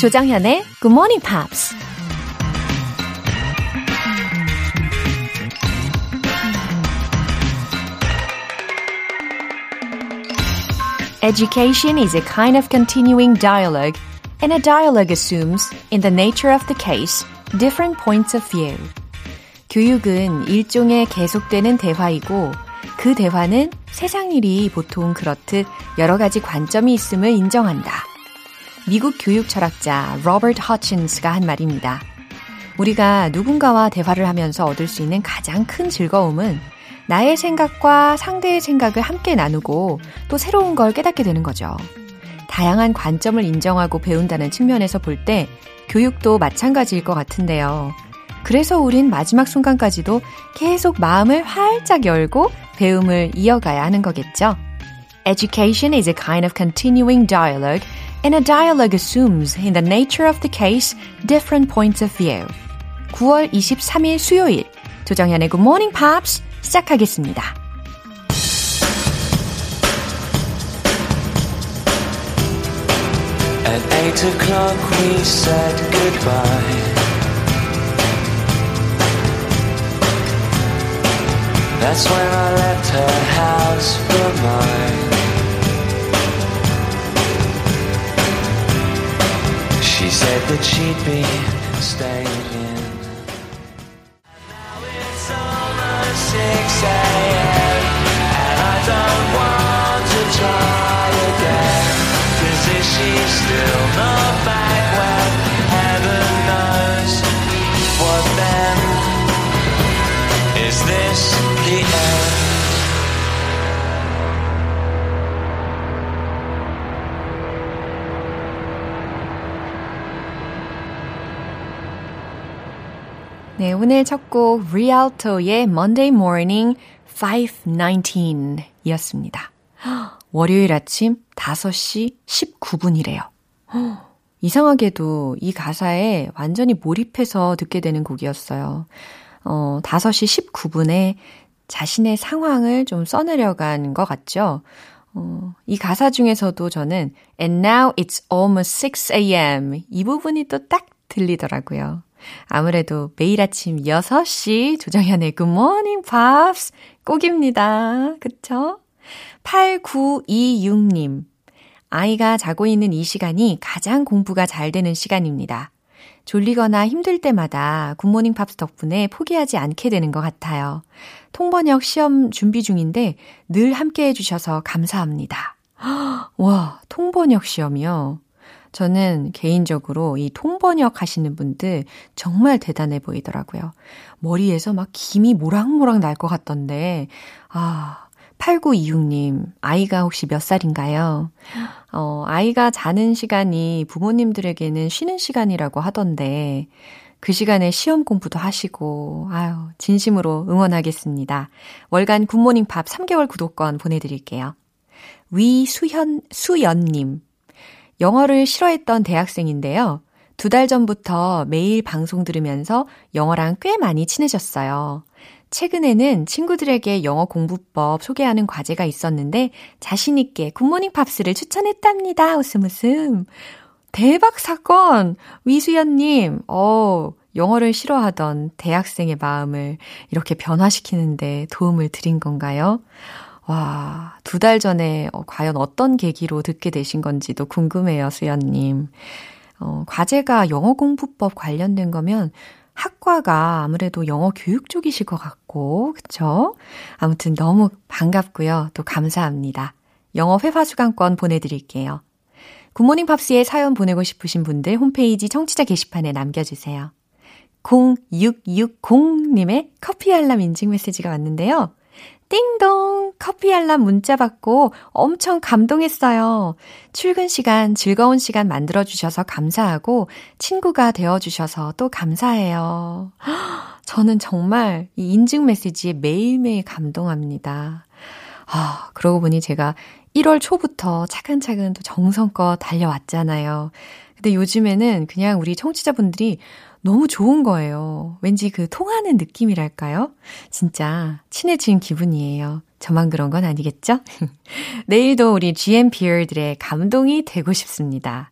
조장현의 Good Morning Pops. Education is a kind of continuing dialogue, and a dialogue assumes, in the nature of the case, different points of view. 교육은 일종의 계속되는 대화이고, 그 대화는 세상 일이 보통 그렇듯 여러 가지 관점이 있음을 인정한다. 미국 교육 철학자 로버트 허친스가 한 말입니다. 우리가 누군가와 대화를 하면서 얻을 수 있는 가장 큰 즐거움은 나의 생각과 상대의 생각을 함께 나누고 또 새로운 걸 깨닫게 되는 거죠. 다양한 관점을 인정하고 배운다는 측면에서 볼 때 교육도 마찬가지일 것 같은데요. 그래서 우린 마지막 순간까지도 계속 마음을 활짝 열고 배움을 이어가야 하는 거겠죠. Education is a kind of continuing dialogue, and a dialogue assumes, in the nature of the case, different points of view. 9월 23일 수요일, 조정현의 Good Morning Pops 시작하겠습니다. At eight o'clock we said goodbye. That's when I left her house for mine. She said that she'd be staying in. Now it's almost 6 a.m. And I don't want to try again. Cause she's still not 네, 오늘 첫 곡 리알토의 Monday Morning 519 이었습니다. 월요일 아침 5시 19분이래요. 이상하게도 이 가사에 완전히 몰입해서 듣게 되는 곡이었어요. 어, 5시 19분에 자신의 상황을 좀 써내려간 것 같죠? 어, 이 가사 중에서도 저는 And now it's almost 6 a.m. 이 부분이 또 딱 들리더라고요. 아무래도 매일 아침 6시 조정현의 Good Morning Pops 꼭입니다. 그쵸? 8926님. 아이가 자고 있는 이 시간이 가장 공부가 잘 되는 시간입니다. 졸리거나 힘들 때마다 굿모닝 팝스 덕분에 포기하지 않게 되는 것 같아요. 통번역 시험 준비 중인데 늘 함께 해주셔서 감사합니다. 와, 통번역 시험이요. 저는 개인적으로 이 통번역 하시는 분들 정말 대단해 보이더라고요. 머리에서 막 김이 모락모락 날 것 같던데, 아, 8926님, 아이가 혹시 몇 살인가요? 어, 아이가 자는 시간이 부모님들에게는 쉬는 시간이라고 하던데, 그 시간에 시험 공부도 하시고, 아유, 진심으로 응원하겠습니다. 월간 굿모닝 팝 3개월 구독권 보내드릴게요. 위수현, 수연님. 영어를 싫어했던 대학생인데요. 두 달 전부터 매일 방송 들으면서 영어랑 꽤 많이 친해졌어요. 최근에는 친구들에게 영어 공부법 소개하는 과제가 있었는데 자신있게 굿모닝 팝스를 추천했답니다. 웃음 웃음. 대박 사건! 위수연님, 어, 영어를 싫어하던 대학생의 마음을 이렇게 변화시키는데 도움을 드린 건가요? 와, 두 달 전에 어, 과연 어떤 계기로 듣게 되신 건지도 궁금해요, 수연님. 어, 과제가 영어 공부법 관련된 거면 학과가 아무래도 영어 교육 쪽이실 것 같고, 그쵸? 아무튼 너무 반갑고요. 또 감사합니다. 영어 회화 수강권 보내드릴게요. 굿모닝 팝스에 사연 보내고 싶으신 분들 홈페이지 청취자 게시판에 남겨주세요. 0660님의 커피 알람 인증 메시지가 왔는데요. 띵동! 커피 알람 문자 받고 엄청 감동했어요. 출근 시간, 즐거운 시간 만들어주셔서 감사하고, 친구가 되어주셔서 또 감사해요. 저는 정말 이 인증 메시지에 매일매일 감동합니다. 아, 그러고 보니 제가 1월 초부터 차근차근 또 정성껏 달려왔잖아요. 근데 요즘에는 그냥 우리 청취자분들이 너무 좋은 거예요. 왠지 그 통하는 느낌이랄까요? 진짜 친해진 기분이에요. 저만 그런 건 아니겠죠? 내일도 우리 GMPer들의 감동이 되고 싶습니다.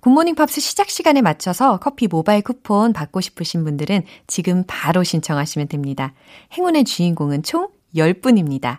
굿모닝 팝스 시작 시간에 맞춰서 커피 모바일 쿠폰 받고 싶으신 분들은 지금 바로 신청하시면 됩니다. 행운의 주인공은 총 10분입니다.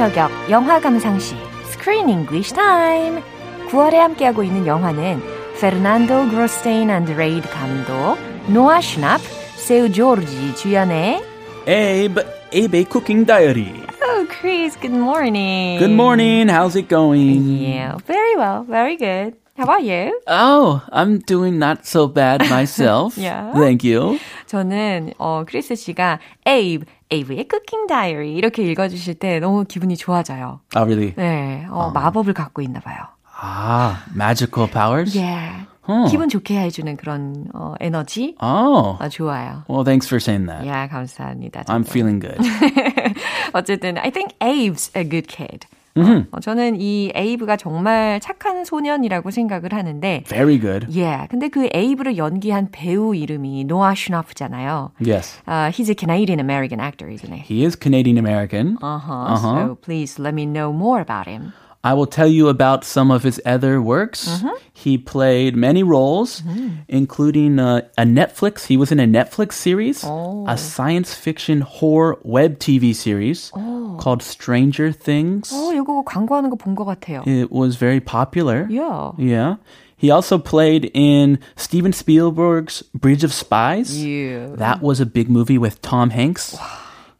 저격 영화 감상시 Screen English Time 9월에 함께하고 있는 영화는 페르난도 그로스테인 앤드 레이드 감독 노아 슈납 세우 조르지 주연의 Abe, Abe Cooking Diary. Oh, Chris, good morning. Good morning. How's it going? Yeah, very well, very good. How about you? Oh, I'm doing not so bad myself. Yeah. Thank you. 저는 어 크리스 씨가 Abe, Abe의 Cooking Diary 이렇게 읽어 주실 때 너무 기분이 좋아져요. Oh, really? 네, 어, 마법을 갖고 있나 봐요. Ah, magical powers? Yeah. 어. 기분 좋게 해주는 그런 어, 에너지 Oh. 아, 좋아요. Well, thanks for saying that. 야, 감사합니다. I'm 저도. feeling good. 어쨌든 I think Abe's a good kid. 어, 저는 이 에이브가 정말 착한 소년이라고 생각을 하는데 Very good. 예, 근데 그 에이브를 연기한 배우 이름이 노아 슈나프잖아요. Yes. Uh, he's a Canadian American actor, isn't he? He is Canadian American. Uh-huh. Uh-huh. So please let me know more about him. I will tell you about some of his other works. He played many roles, including uh, a Netflix. He was in a Netflix series, a science fiction horror web TV series called Stranger Things. 어, 이거 광고하는 거 본 것 같아요. It was very popular. Yeah. Yeah. He also played in Steven Spielberg's Bridge of Spies. Yeah. That was a big movie with Tom Hanks.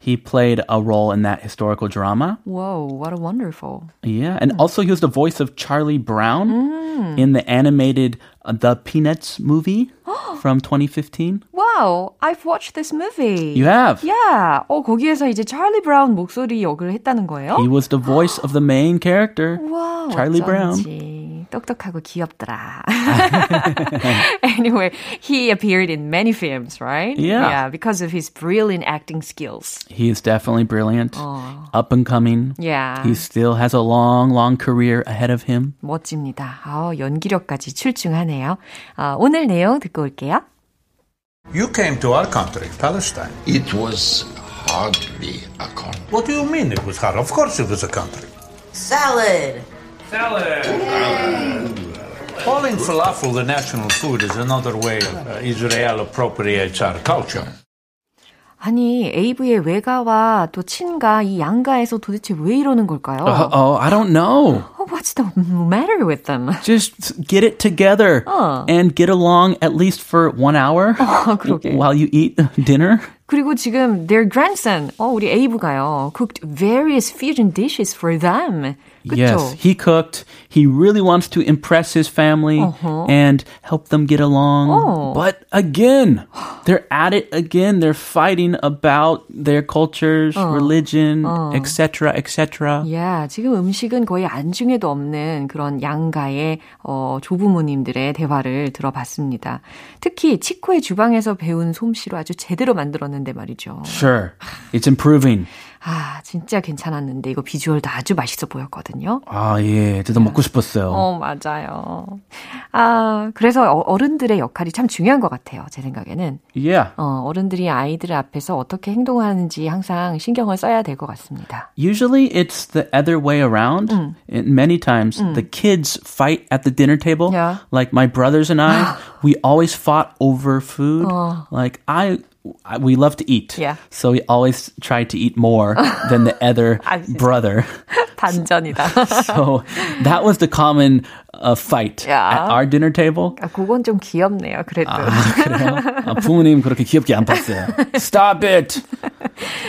He played a role in that historical drama. Whoa, what a wonderful. Yeah, and also he was the voice of Charlie Brown mm. in the animated The Peanuts movie from 2015. Wow, I've watched this movie. You have. Yeah. 어, 거기에서 이제 찰리 브라운 목소리 역을 했다는 거예요? He was the voice of the main character. 와, Charlie Brown. 어쩐지 똑똑하고 귀엽더라. anyway, he appeared in many films, right? Yeah. Yeah, because of his brilliant acting skills. He is definitely brilliant, up and coming. Yeah. He still has a long, long career ahead of him. 멋집니다. 아, 연기력까지 출중하네 요. 아, 오늘 내용 듣고 올게요. You came to our country, Palestine. It was hardly a country. What do you mean it was hard? Of course it was a country. Salad. Calling falafel the national food is another way uh, Israel appropriates our culture. 아니, 에이브의 외가와 또 친가, 이 양가에서 도대체 왜 이러는 걸까요? Uh, oh, I don't know. Oh, what's the matter with them? Just get it together and get along at least for one hour 그러게. while you eat dinner. 그리고 지금 their grandson, 어, 우리 에이브가요, cooked various fusion dishes for them. 그쵸? Yes, he cooked. He really wants to impress his family and help them get along. Oh. But again, they're at it again. They're fighting about their cultures, religion, etc., etc. 야, 지금 음식은 거의 안중에도 없는 그런 양가의 어, 조부모님들의 대화를 들어봤습니다. 특히 치코의 주방에서 배운 솜씨로 아주 제대로 만들었는데 말이죠. Sure, it's improving. 아, 진짜 괜찮았는데 이거 비주얼도 아주 맛있어 보였거든요. 아, 예, 진짜 먹고 싶었어요. 어, 맞아요. 아, 그래서 어- 어른들의 역할이 참 중요한 것 같아요. 제 생각에는. Yeah. 어, 어른들이 아이들 앞에서 어떻게 행동하는지 항상 신경을 써야 될 것 같습니다. Usually it's the other way around. And many times the kids fight at the dinner table. Yeah. Like my brothers and I, we always fought over food. Like I I- we love to eat. Yeah. So we always try to eat more than the other 아, brother. 반전이다. So that was the common uh, fight Yeah. at our dinner table. 아, 그건 좀 귀엽네요. 그래도. 아, 그래요? 아, 부모님 그렇게 귀엽게 안 봤어요. Stop it!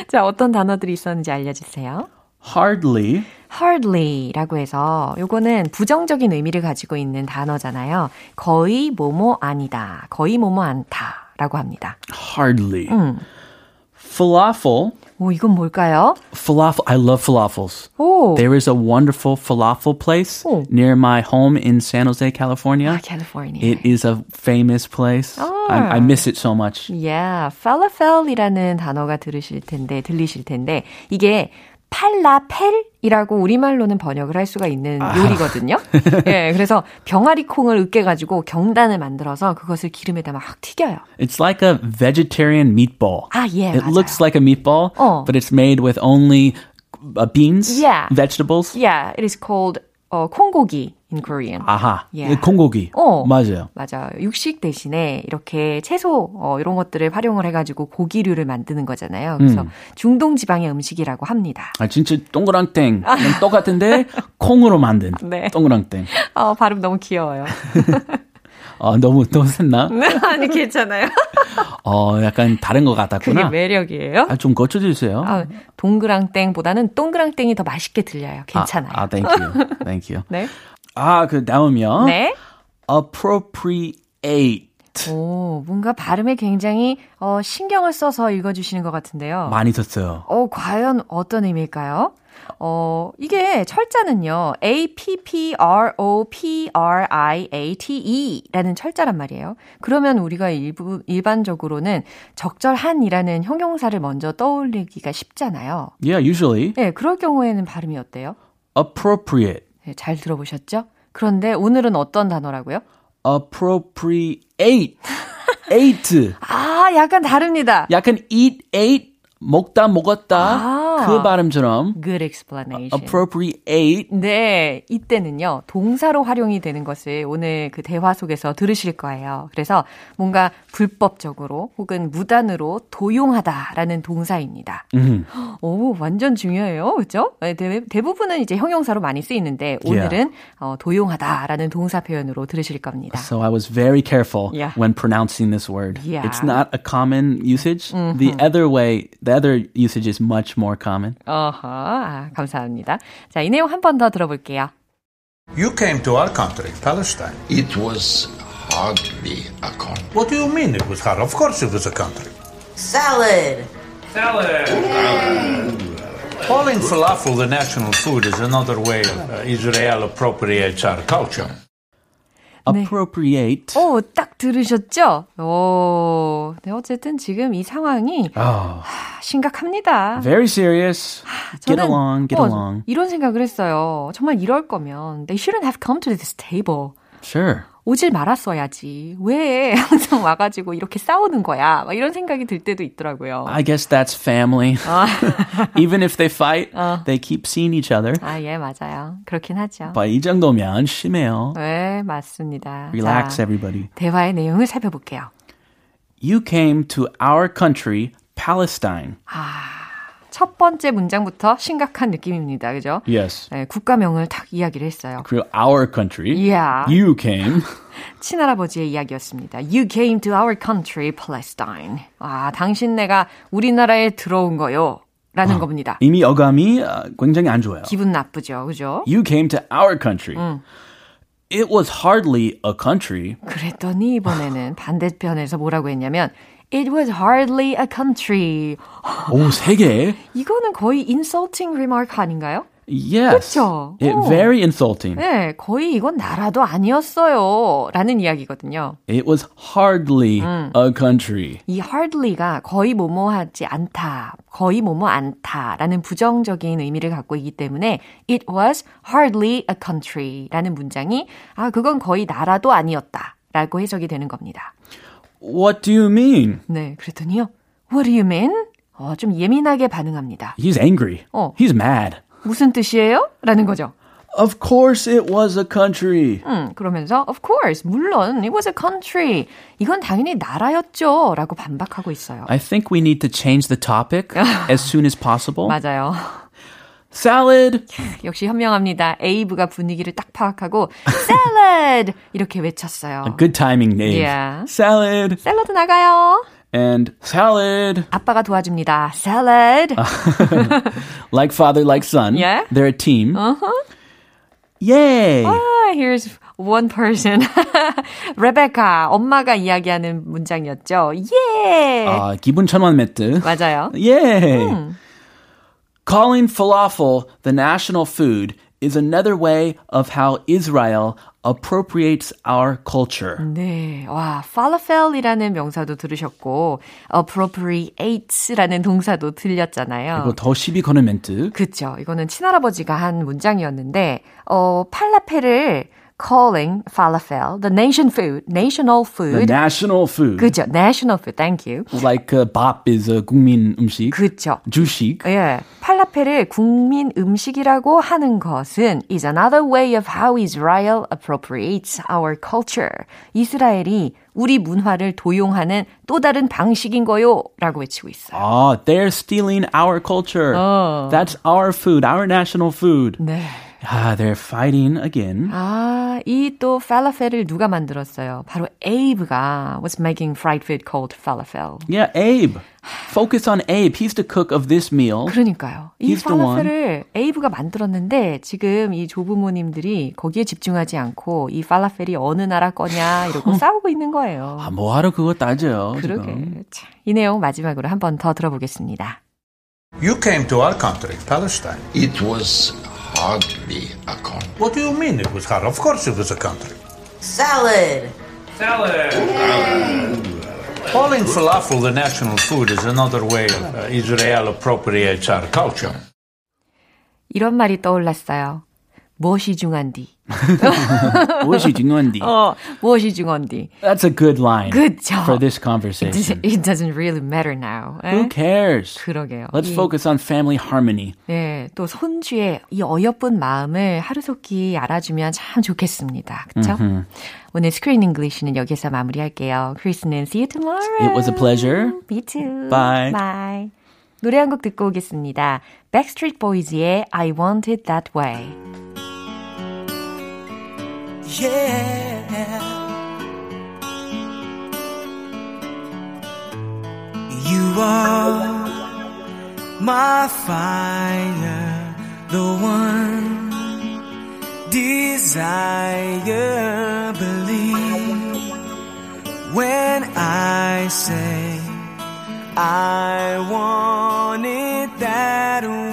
자, 어떤 단어들이 있었는지 알려 주세요. Hardly. hardly라고 해서 요거는 부정적인 의미를 가지고 있는 단어잖아요. 거의 뭐뭐 아니다. 거의 뭐뭐 않다 라고 합니다. Hardly. Falafel. 오, 이건 뭘까요? Falafel. I love falafels. 오, There is a wonderful falafel place Oh. near my home in San Jose, California. 아, 캘리포니아. It is a famous place. I, I miss it so much. Yeah, falafel이라는 단어가 들으실 텐데, 들리실 텐데, 이게 팔라펠이라고 우리말로는 번역을 할 수가 있는 요리거든요. 예, 그래서 병아리 콩을 으깨가지고 경단을 만들어서 그것을 기름에다 막 튀겨요. It's like a vegetarian meatball. 아, 예, It 맞아요. looks like a meatball, 어. but it's made with only uh, beans, Yeah. vegetables. Yeah, it is called 어, 콩고기 in Korean. 아하, Yeah. 콩고기. 어. 맞아요. 맞아요. 육식 대신에 이렇게 채소 어, 이런 것들을 활용을 해가지고 고기류를 만드는 거잖아요. 그래서 중동 지방의 음식이라고 합니다. 아, 진짜 동그랑땡. 그냥 똑같은데 콩으로 만든 네. 동그랑 땡. 어, 발음 너무 귀여워요. 아, 너무 너무 샜나? 아니 괜찮아요. 어, 약간 다른 것 그게 같았구나. 매력이에요. 아, 좀 고쳐주세요. 아, 동그랑땡보다는 동그랑땡이 더 맛있게 들려요. 괜찮아요. 아, 아, thank you. Thank you. 네. 아, 그 다음이요. 네. appropriate. 오, 뭔가 발음에 굉장히 어, 신경을 써서 읽어주시는 것 같은데요. 많이 썼어요. 어, 과연 어떤 의미일까요? 어, 이게 철자는요, A-P-P-R-O-P-R-I-A-T-E 라는 철자란 말이에요. 그러면 우리가 일부, 일반적으로는 적절한이라는 형용사를 먼저 떠올리기가 쉽잖아요. Yeah, usually 네, 그럴 경우에는 발음이 어때요? appropriate. 네, 잘 들어보셨죠? 그런데 오늘은 어떤 단어라고요? appropriate. eight. 아, 약간 다릅니다. 약간 eat, ate, 먹다, 먹었다. 아. 그 발음처럼 Good explanation. appropriate. 네, 이때는요, 동사로 활용이 되는 것을 오늘 그 대화 속에서 들으실 거예요. 그래서 뭔가 불법적으로 혹은 무단으로 도용하다라는 동사입니다. 음. 오, 완전 중요해요. 그죠? 네, 대, 대부분은 이제 형용사로 많이 쓰이는데 오늘은 어, 도용하다라는 동사 표현으로 들으실 겁니다. So I was very careful Yeah. when pronouncing this word. Yeah. It's not a common usage. The other way, the other usage is much more common. 어허, 아, 감사합니다. 자, 이 내용 한 번 더 들어볼게요. You came to our country, Palestine. It was hardly a country. What do you mean it was hard? Of course it was a country. Salad. Calling falafel the national food is another way uh, Israel appropriates our culture. Appropriate. 오, 딱 들으셨죠? 오, 네, 어쨌든 지금 이 상황이 Oh, 아, 심각합니다. very serious. Get 저는, along, get 어, along. 이런 생각을 했어요. 정말 이럴 거면 they shouldn't have come to this table. Sure. 오질 말았어야지. 왜 항상 와가지고 이렇게 싸우는 거야? 막 이런 생각이 들 때도 있더라고요. I guess that's family. Even if they fight, they keep seeing each other. 아, 예, 맞아요. 그렇긴 하죠. But 이 정도면 심해요. 네, 맞습니다. Relax, 자, everybody. 대화의 내용을 살펴볼게요. You came to our country, Palestine. 첫 번째 문장부터 심각한 느낌입니다. 그죠? Yes. 네, 국가명을 딱 이야기를 했어요. 그리고 our country. Yeah. You came. 친할아버지의 이야기였습니다. You came to our country, Palestine. 아, 당신네가 우리나라에 들어온 거요. 라는 겁니다. 이미 어감이 어, 굉장히 안 좋아요. 기분 나쁘죠. 그죠? You came to our country. It was hardly a country. 그랬더니 이번에는 반대편에서 뭐라고 했냐면 It was hardly a country. 오, 세 개? 이거는 거의 insulting remark 아닌가요? Yes. 그쵸? It 오. very insulting. 네, 거의 이건 나라도 아니었어요. 라는 이야기거든요. It was hardly a country. 이 hardly가 거의 뭐뭐하지 않다, 거의 뭐뭐 않다 라는 부정적인 의미를 갖고 있기 때문에 it was hardly a country 라는 문장이 아, 그건 거의 나라도 아니었다 라고 해석이 되는 겁니다. What do you mean? 네, 그랬더니요. What do you mean? 어, 좀 예민하게 반응합니다. He's angry. 어. He's mad. 무슨 뜻이에요? 라는 거죠. Of course it was a country. 음, 그러면서 of course, 물론 it was a country. 이건 당연히 나라였죠. 라고 반박하고 있어요. I think we need to change the topic as soon as possible. 맞아요. Salad. 역시 현명합니다. 에이브가 분위기를 딱 파악하고 salad 이렇게 외쳤어요. Good timing, Nate. Yeah. Salad 샐러드 나가요. and salad. 아빠가 도와줍니다. salad. Like father, like son. Yeah. They're a team. Uh-huh. Yay. Ah, here's one person. 레베카 엄마가 이야기하는 문장이었죠. 예. 아, 기분 천만 매트. 맞아요. Yay. Calling falafel the national food is another way of how Israel appropriates our culture. 네. 와, falafel이라는 명사도 들으셨고 appropriates라는 동사도 들렸잖아요. 이거 더 시비 거는 멘트. 그쵸. 이거는 친할아버지가 한 문장이었는데, 어, 팔라펠을 calling falafel the nation food, national The food. national food. 그죠. national food. Thank you. Like uh, bop is a 국민 음식. 그쵸. 주식. 예. 팔라펠을 국민 음식이라고 하는 것은 is another way of how Israel appropriates our culture. 이스라엘이 우리 문화를 도용하는 또 다른 방식인 거요. 라고 외치고 있어요. Ah, they're stealing our culture. That's our food, our national food. 네. Ah, they're fighting again. 아, 이 또 falafel을 누가 만들었어요? 바로 에이브가 was making fried food called falafel. Yeah, Abe. Focus on Abe. He's the cook of this meal. 그러니까요. 이 He's the one. falafel을 에이브가 만들었는데 지금 이 조부모님들이 거기에 집중하지 않고 이 falafel이 어느 나라 거냐 이러고 싸우고 있는 거예요. 아, 뭐하러 그거 따져요, 그러게. 지금. 자, 이 내용 마지막으로 한 번 더 들어보겠습니다. You came to our country, Palestine. It was hardly a country. What do you mean it was hard? Of course it was a country. Salad. Calling falafel the national food is another way uh, Israel appropriates our culture. 이런 말이 떠올랐어요. 무엇이 중한디? 무엇이 중요한디? 어, 무엇이 중한디? That's a good line 그쵸. for this conversation. It doesn't really matter now. 에? Who cares? 그러게요. Let's 이- focus on family harmony. 네, 또 손주의 이 어여쁜 마음을 하루속히 알아주면 참 좋겠습니다. 그렇죠? 오늘 스크린 잉글리시는 여기서 마무리할게요. 크리스는 see you tomorrow. It was a pleasure. Me too. Bye. Bye. 노래 한 곡 듣고 오겠습니다. Backstreet Boys의 I Want It That Way. You are my fire, the one desire. Believe when I say I want it that way.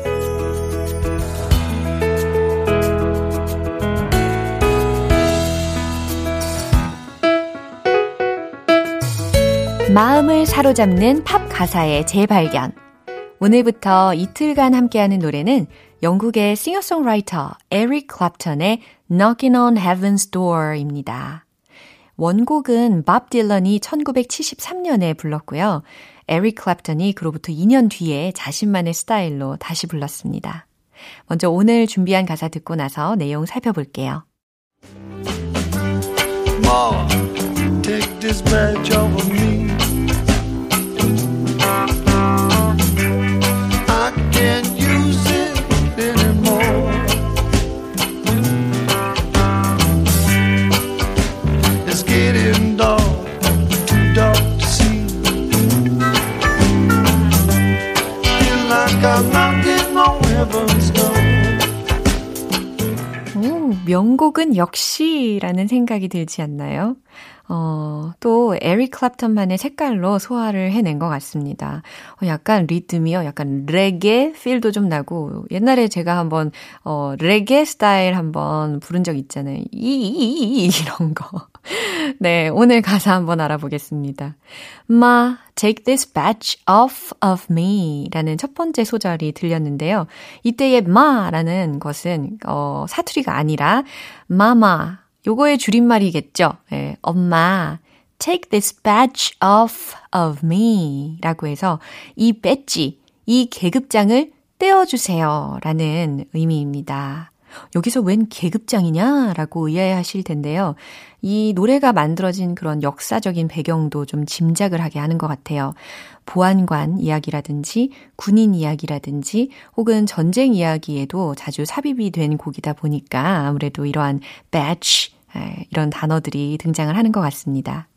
마음을 사로잡는 팝 가사의 재발견. 오늘부터 이틀간 함께하는 노래는 영국의 싱어송라이터 에릭 클랩턴의 Knocking on Heaven's Door입니다. 원곡은 밥 딜런이 1973년에 불렀고요. 에릭 클랩턴이 그로부터 2년 뒤에 자신만의 스타일로 다시 불렀습니다. 먼저 오늘 준비한 가사 듣고 나서 내용 살펴볼게요. Take badge over me. 오, 명곡은 역시라는 생각이 들지 않나요? 어, 또 에릭 클랩턴만의 색깔로 소화를 해낸 것 같습니다. 어, 약간 리듬이요. 약간 레게 필도 좀 나고 옛날에 제가 한번 어, 레게 스타일 한번 부른 적 있잖아요. 이, 이, 이 이런 거. 네, 오늘 가사 한번 알아보겠습니다. Ma, take this badge off of me 라는 첫 번째 소절이 들렸는데요. 이때의 ma라는 것은 어, 사투리가 아니라 mama 요거의 줄임말이겠죠. 예, 엄마, take this badge off of me 라고 해서 이 배지, 이 계급장을 떼어주세요 라는 의미입니다. 여기서 웬 계급장이냐? 라고 의아해하실 텐데요. 이 노래가 만들어진 그런 역사적인 배경도 좀 짐작을 하게 하는 것 같아요. 보안관 이야기라든지 군인 이야기라든지 혹은 전쟁 이야기에도 자주 삽입이 된 곡이다 보니까 아무래도 이러한 badge 이런 단어들이 등장을 하는 것 같습니다.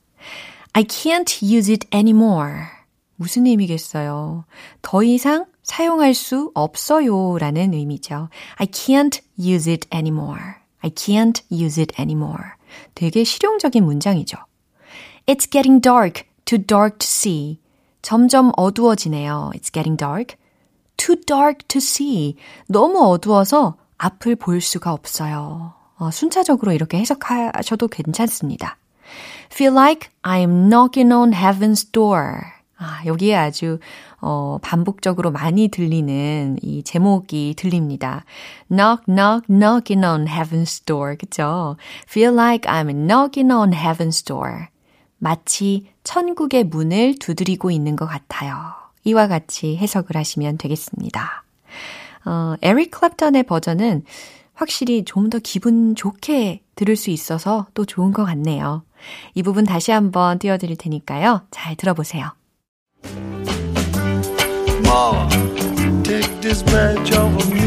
I can't use it anymore. 무슨 의미겠어요? 더 이상 사용할 수 없어요 라는 의미죠. I can't use it anymore. I can't use it anymore. 되게 실용적인 문장이죠. It's getting dark, too dark to see. 점점 어두워지네요. It's getting dark. Too dark to see. 너무 어두워서 앞을 볼 수가 없어요. 어, 순차적으로 이렇게 해석하셔도 괜찮습니다. Feel like I'm knocking on heaven's door. 아, 여기에 아주 어, 반복적으로 많이 들리는 이 제목이 들립니다. Knock, knock, knocking on heaven's door. 그죠? Feel like I'm knocking on heaven's door. 마치 천국의 문을 두드리고 있는 것 같아요. 이와 같이 해석을 하시면 되겠습니다. 어, 에릭 클랩턴의 버전은 확실히 좀 더 기분 좋게 들을 수 있어서 또 좋은 것 같네요. 이 부분 다시 한번 띄워드릴 테니까요. 잘 들어보세요. Ma, take this badge off of me.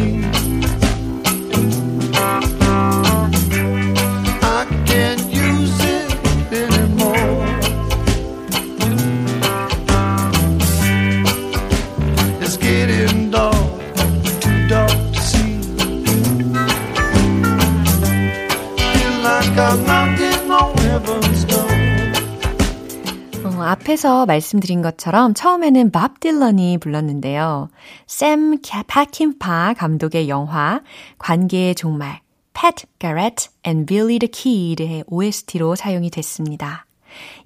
앞에서 말씀드린 것처럼 처음에는 밥 딜런이 불렀는데요. 샘 파킨파 감독의 영화 관계의 종말 Pat Garrett and Billy the Kid의 OST로 사용이 됐습니다.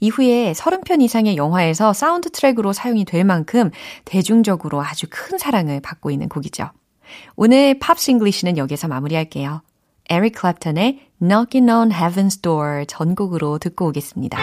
이후에 30편 이상의 영화에서 사운드 트랙으로 사용이 될 만큼 대중적으로 아주 큰 사랑을 받고 있는 곡이죠. 오늘 Pops English는 여기서 마무리할게요. 에릭 클랩턴의 Knocking on Heaven's Door 전곡으로 듣고 오겠습니다.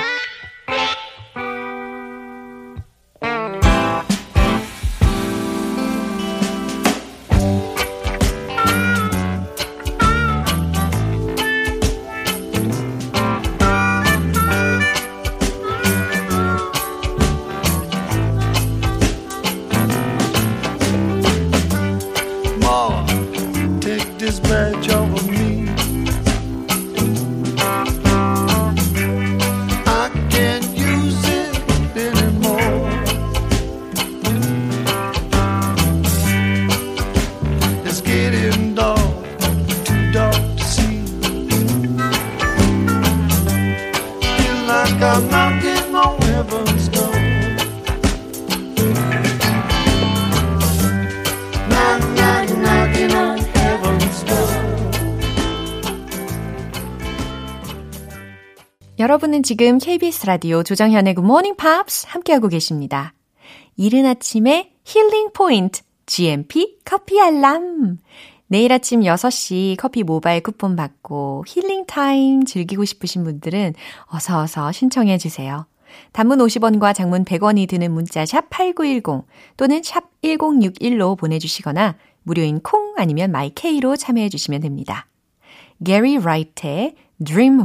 지금 KBS 라디오 조정현의 Good Morning Pops 함께하고 계십니다. 이른 아침에 힐링 포인트 GMP 커피 알람. 내일 아침 6시 커피 모바일 쿠폰 받고 힐링 타임 즐기고 싶으신 분들은 어서 어서 신청해 주세요. 단문 50원과 장문 100원이 드는 문자 샵 8910 또는 샵 1061로 보내 주시거나 무료인 콩 아니면 마이케이로 참여해 주시면 됩니다. Gary Wright의 Dream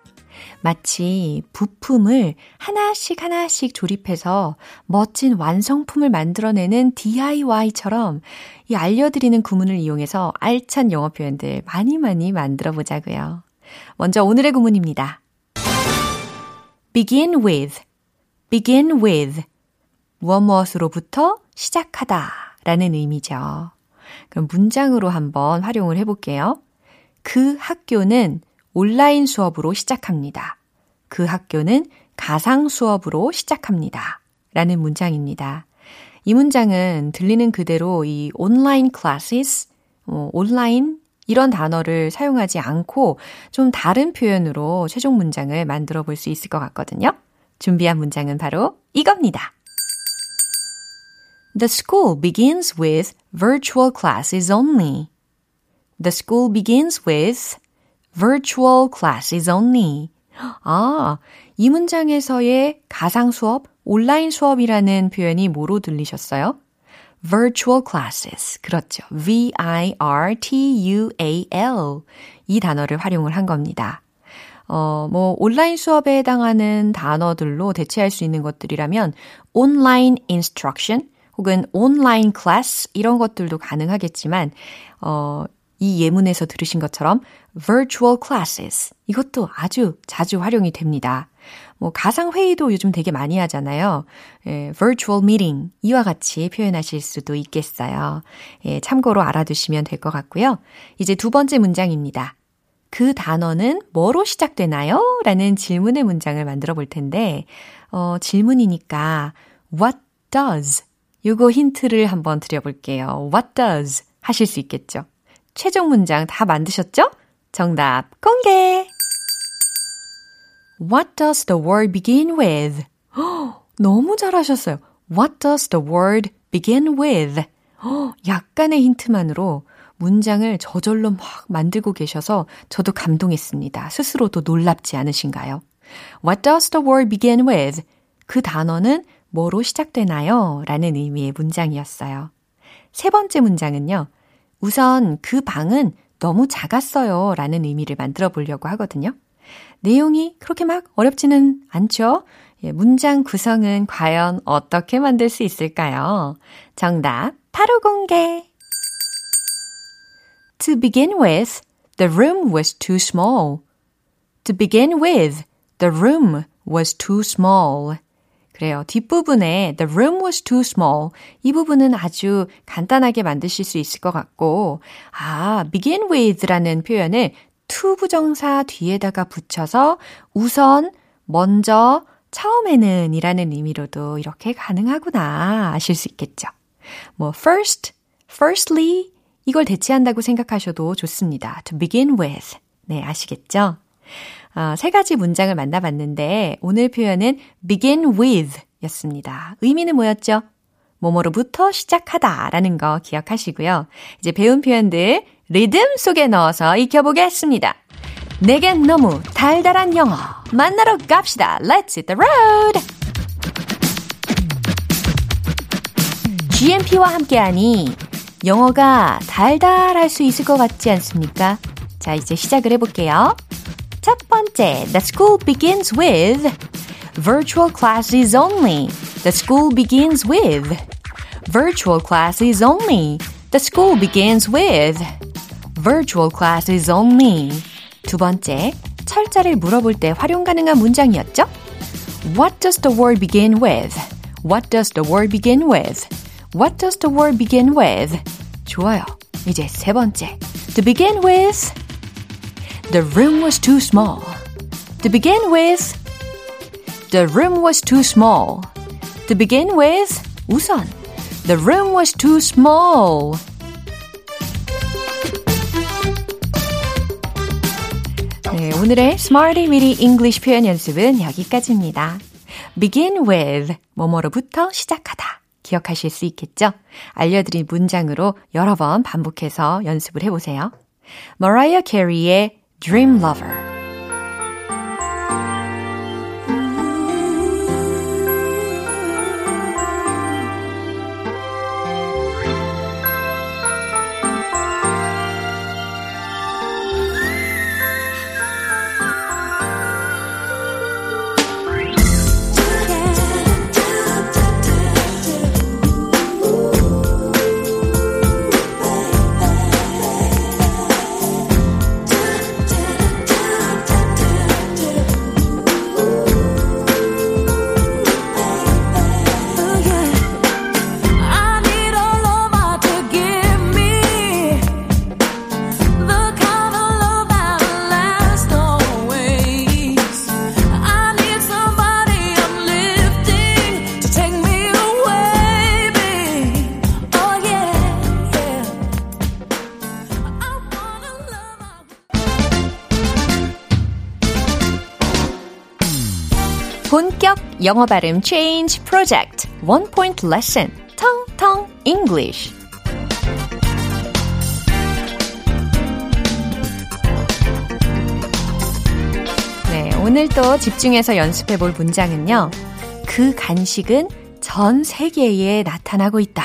마치 부품을 하나씩 하나씩 조립해서 멋진 완성품을 만들어내는 DIY처럼 이 알려드리는 구문을 이용해서 알찬 영어 표현들 많이 많이 만들어 보자고요. 먼저 오늘의 구문입니다. begin with, begin with. 무엇 무엇으로부터 시작하다 라는 의미죠. 그럼 문장으로 한번 활용을 해볼게요. 그 학교는 온라인 수업으로 시작합니다. 그 학교는 가상 수업으로 시작합니다. 라는 문장입니다. 이 문장은 들리는 그대로 이 온라인 클래시스, 어, 온라인 이런 단어를 사용하지 않고 좀 다른 표현으로 최종 문장을 만들어 볼 수 있을 것 같거든요. 준비한 문장은 바로 이겁니다. The school begins with virtual classes only. The school begins with virtual classes only. 아, 이 문장에서의 가상 수업, 온라인 수업이라는 표현이 뭐로 들리셨어요? virtual classes. 그렇죠. V-I-R-T-U-A-L. 이 단어를 활용을 한 겁니다. 어, 뭐, 온라인 수업에 해당하는 단어들로 대체할 수 있는 것들이라면, online instruction, 혹은 온라인 클래스 이런 것들도 가능하겠지만 어, 이 예문에서 들으신 것처럼 virtual classes 이것도 아주 자주 활용이 됩니다. 뭐 가상 회의도 요즘 되게 많이 하잖아요. 예, virtual meeting 이와 같이 표현하실 수도 있겠어요. 예, 참고로 알아두시면 될 것 같고요. 이제 두 번째 문장입니다. 그 단어는 뭐로 시작되나요? 라는 질문의 문장을 만들어 볼 텐데, 어, 질문이니까 what does 요거 힌트를 한번 드려볼게요. What does 하실 수 있겠죠? 최종 문장 다 만드셨죠? 정답 공개! What does the word begin with? 너무 잘하셨어요. What does the word begin with? 약간의 힌트만으로 문장을 저절로 막 만들고 계셔서 저도 감동했습니다. 스스로도 놀랍지 않으신가요? What does the word begin with? 그 단어는 뭐로 시작되나요? 라는 의미의 문장이었어요. 세 번째 문장은요. 우선 그 방은 너무 작았어요. 라는 의미를 만들어 보려고 하거든요. 내용이 그렇게 막 어렵지는 않죠? 예, 문장 구성은 과연 어떻게 만들 수 있을까요? 정답 바로 공개! To begin with, the room was too small. To begin with, the room was too small. 그래요. 뒷부분에 the room was too small. 이 부분은 아주 간단하게 만드실 수 있을 것 같고, 아, begin with라는 표현을 to 부정사 뒤에다가 붙여서 우선, 먼저, 처음에는 이라는 의미로도 이렇게 가능하구나 아실 수 있겠죠. 뭐 first, firstly 이걸 대체한다고 생각하셔도 좋습니다. to begin with. 네, 아시겠죠? 어, 세 가지 문장을 만나봤는데 오늘 표현은 begin with 였습니다. 의미는 뭐였죠? 뭐뭐로부터 시작하다 라는 거 기억하시고요. 이제 배운 표현들 리듬 속에 넣어서 익혀보겠습니다. 내겐 너무 달달한 영어 만나러 갑시다. Let's hit the road! GMP와 함께하니 영어가 달달할 수 있을 것 같지 않습니까? 자, 이제 시작을 해볼게요. 첫 번째, the school begins with virtual classes only. The school begins with virtual classes only. The school begins with virtual classes only. 두 번째, 철자를 물어볼 때 활용 가능한 문장이었죠? What does the word begin with? What does the word begin with? What does the word begin with? 좋아요. 이제 세 번째. To begin with, The room was too small. To begin with, the room was too small. To begin with, 우선, the room was too small. 네, 오늘의 Smarty Weedy English 표현 연습은 여기까지입니다. begin with, 뭐뭐로부터 시작하다. 기억하실 수 있겠죠? 알려드린 문장으로 여러 번 반복해서 연습을 해보세요. Mariah Carey의 Dream Lover. 영어 발음 change 프로젝트 one point lesson 텅텅 English 네, 오늘 또 집중해서 연습해 볼 문장은요. 그 간식은 전 세계에 나타나고 있다.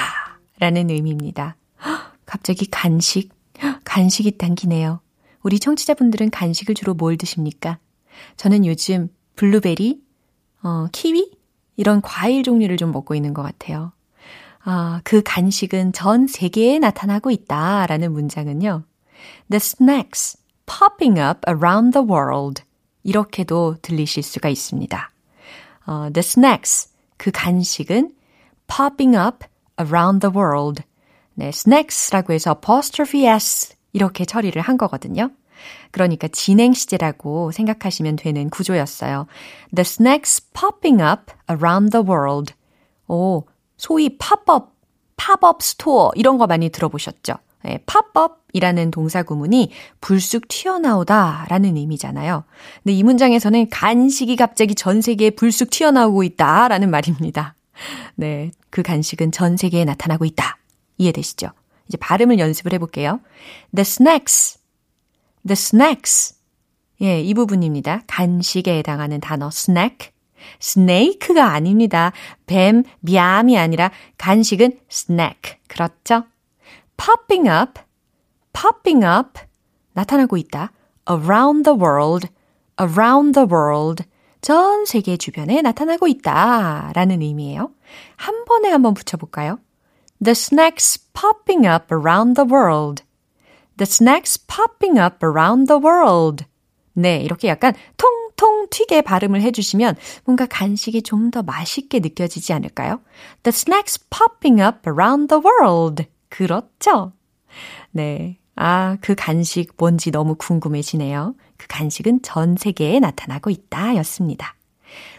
라는 의미입니다. 헉, 갑자기 간식, 헉, 간식이 당기네요. 우리 청취자분들은 간식을 주로 뭘 드십니까? 저는 요즘 블루베리, 어, 키위? 이런 과일 종류를 좀 먹고 있는 것 같아요. 아, 그 간식은 전 세계에 나타나고 있다. 라는 문장은요. The snacks popping up around the world. 이렇게도 들리실 수가 있습니다. 어, the snacks, 그 간식은 popping up around the world. 네, snacks라고 해서 apostrophe s 이렇게 처리를 한 거거든요. 그러니까 진행 시제라고 생각하시면 되는 구조였어요. The snack's popping up around the world. 오, 소위 팝업, 팝업 스토어 이런 거 많이 들어보셨죠? 네, pop up이라는 동사 구문이 불쑥 튀어나오다 라는 의미잖아요. 근데 이 문장에서는 간식이 갑자기 전 세계에 불쑥 튀어나오고 있다 라는 말입니다. 네, 그 간식은 전 세계에 나타나고 있다. 이해되시죠? 이제 발음을 연습을 해볼게요. The snacks, the snacks. 예, 이 부분입니다. 간식에 해당하는 단어 snack. snake가 아닙니다. 뱀, 뺨이 아니라 간식은 snack. 그렇죠? popping up, popping up. 나타나고 있다. around the world, around the world. 전 세계 주변에 나타나고 있다. 라는 의미예요. 한 번에 한번 붙여볼까요? The snacks popping up around the world. The snacks popping up around the world. 네, 이렇게 약간 통통 튀게 발음을 해주시면 뭔가 간식이 좀 더 맛있게 느껴지지 않을까요? The snacks popping up around the world. 그렇죠? 네. 아, 그 간식 뭔지 너무 궁금해지네요. 그 간식은 전 세계에 나타나고 있다 였습니다.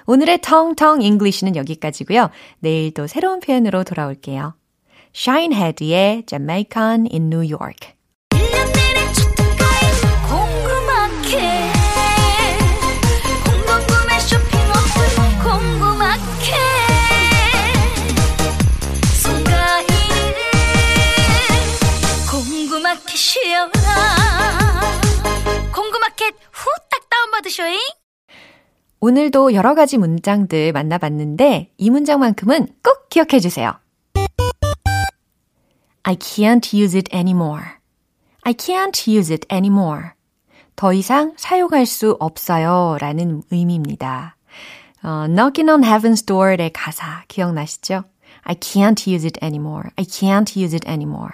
오늘의 텅텅 잉글리시는 여기까지고요. 내일 또 새로운 표현으로 돌아올게요. Shinehead의 Jamaican in New York. 오늘도 여러 가지 문장들 만나봤는데 이 문장만큼은 꼭 기억해 주세요. I can't use it anymore. I can't use it anymore. 더 이상 사용할 수 없어요. 라는 의미입니다. 어, Knocking on Heaven's Door의 가사 기억나시죠? I can't use it anymore. I can't use it anymore.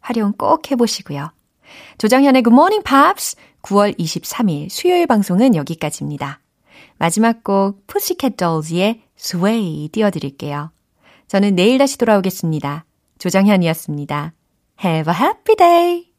활용 꼭 해보시고요. 조정현의 Good Morning Pops 9월 23일 수요일 방송은 여기까지입니다. 마지막 곡 Pussycat Dolls의 Sway 띄워드릴게요. 저는 내일 다시 돌아오겠습니다. 조정현이었습니다. Have a happy day!